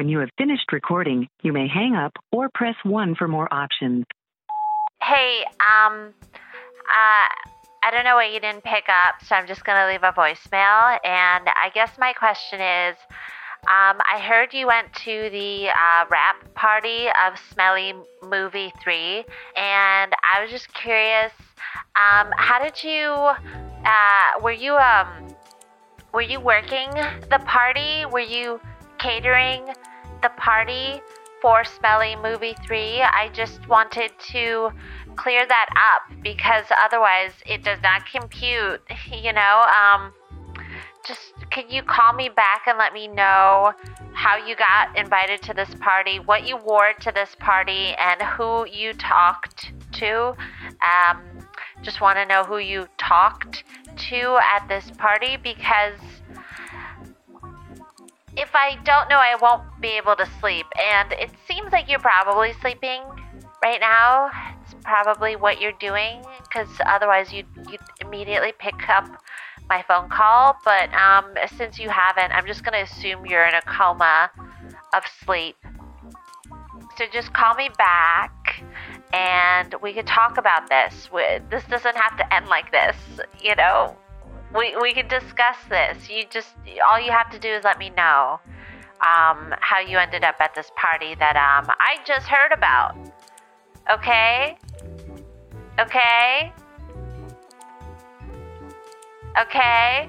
When you have finished recording, you may hang up or press 1 for more options. Hey, um, uh, I don't know what you didn't pick up, so I'm just gonna leave a voicemail. And I guess my question is, um, I heard you went to the uh, wrap party of Smelly Movie 3, and I was just curious, um, how did you, uh, were you, um, were you working the party? Were you catering the party for Smelly Movie 3? I just wanted to clear that up because otherwise it does not compute, you know? Um, just can you call me back and let me know how you got invited to this party, what you wore to this party, and who you talked to? Um, just want to know who you talked to at this party because if I don't know, I won't be able to sleep. And it seems like you're probably sleeping right now. It's probably what you're doing because otherwise you'd, you'd immediately pick up my phone call. But um, since you haven't, I'm just going to assume you're in a coma of sleep. So just call me back and we can talk about this. This doesn't have to end like this, you know? We, we can discuss this. You just, all you have to do is let me know um, how you ended up at this party that um, I just heard about. Okay? Okay? Okay?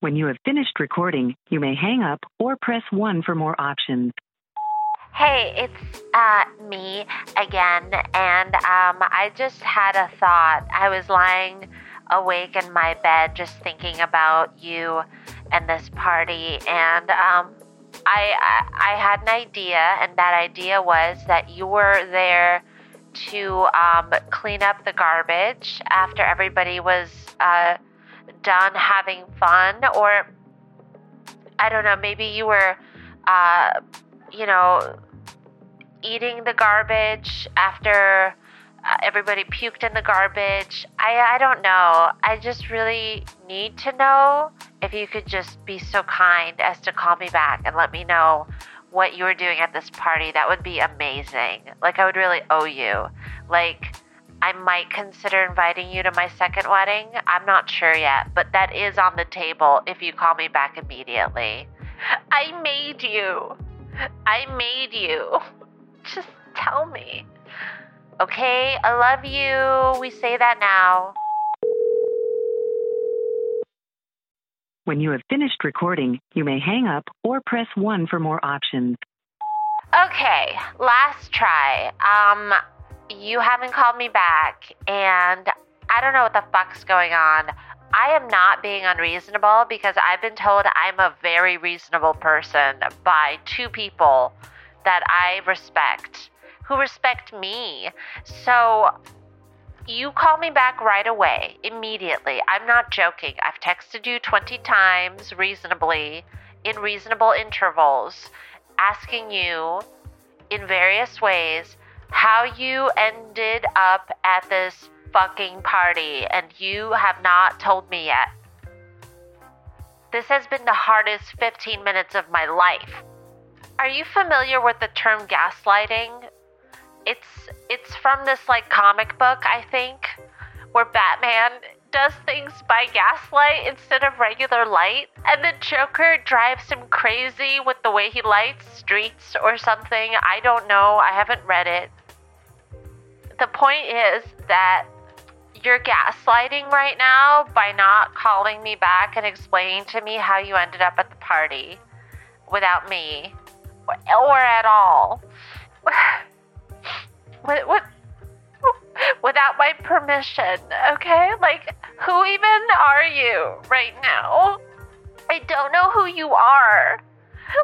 When you have finished recording, you may hang up or press 1 for more options. Hey, it's uh, me again, and um, I just had a thought. I was lying awake in my bed just thinking about you and this party, and um, I, I I had an idea, and that idea was that you were there to um, clean up the garbage after everybody was uh, done having fun, or I don't know, maybe you were, uh, you know, eating the garbage after uh, everybody puked in the garbage. I, I don't know. I just really need to know if you could just be so kind as to call me back and let me know what you were doing at this party. That would be amazing. Like, I would really owe you. Like, I might consider inviting you to my second wedding. I'm not sure yet, but that is on the table if you call me back immediately. I made you. I made you. Just tell me. Okay, I love you. We say that now. When you have finished recording, you may hang up or press 1 for more options. Okay, last try. Um, you haven't called me back, and I don't know what the fuck's going on. I am not being unreasonable because I've been told I'm a very reasonable person by two people that I respect, who respect me. So you call me back right away, immediately. I'm not joking. I've texted you 20 times reasonably, in reasonable intervals, asking you in various ways how you ended up at this fucking party, and you have not told me yet. This has been the hardest 15 minutes of my life. Are you familiar with the term gaslighting? It's it's from this like comic book, I think, where Batman does things by gaslight instead of regular light, and the Joker drives him crazy with the way he lights streets or something. I don't know. I haven't read it. The point is that you're gaslighting right now by not calling me back and explaining to me how you ended up at the party without me or at all. What, what, without my permission, okay? Like, who even are you right now? I don't know who you are.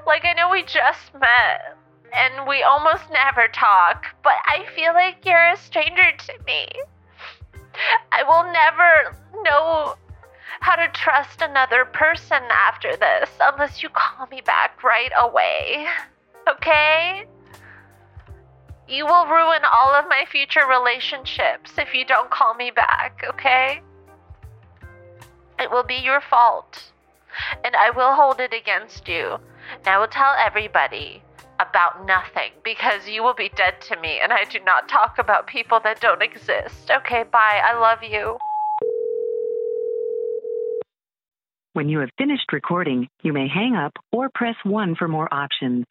Like, I know we just met and we almost never talk, but I feel like you're a stranger to me. I will never know how to trust another person after this unless you call me back right away. Okay? You will ruin all of my future relationships if you don't call me back, okay? It will be your fault, and I will hold it against you. And I will tell everybody about nothing because you will be dead to me, and I do not talk about people that don't exist. Okay, bye. I love you. When you have finished recording, you may hang up or press 1 for more options.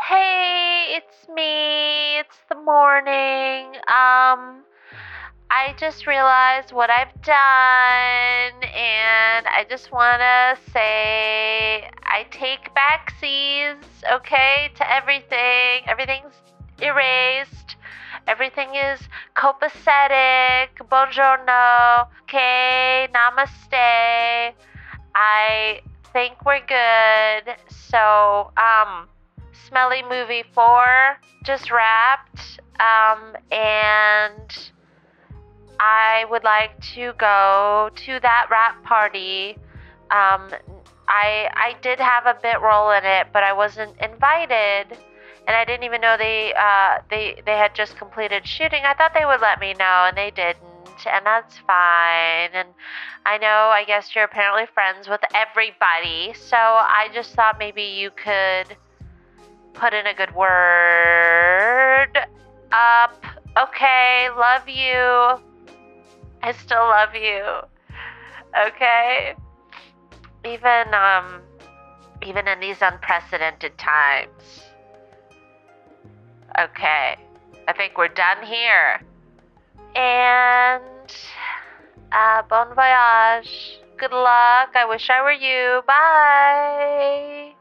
Hey, it's me. It's the morning. Um, I just realized what I've done, and I just want to say I take backsies, okay, to everything. Everything's erased. Everything is copacetic. Buongiorno. Okay, namaste. I think we're good. So, um, Smelly Movie 4 just wrapped, um, and I would like to go to that wrap party. Um, I I did have a bit role in it, but I wasn't invited, and I didn't even know they uh, they they had just completed shooting. I thought they would let me know, and they didn't, and that's fine. And I know, I guess you're apparently friends with everybody, so I just thought maybe you could put in a good word. Up. Okay, love you. I still love you. Okay? Even um even in these unprecedented times. Okay. I think we're done here. And uh bon voyage. Good luck. I wish I were you. Bye.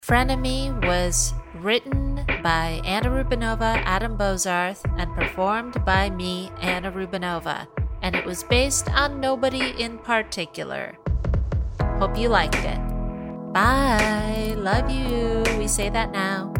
Frenemy was written by Anna Rubinova, Adam Bozarth, and performed by me, Anna Rubinova, and it was based on nobody in particular. Hope you liked it. Bye. Love you. We say that now.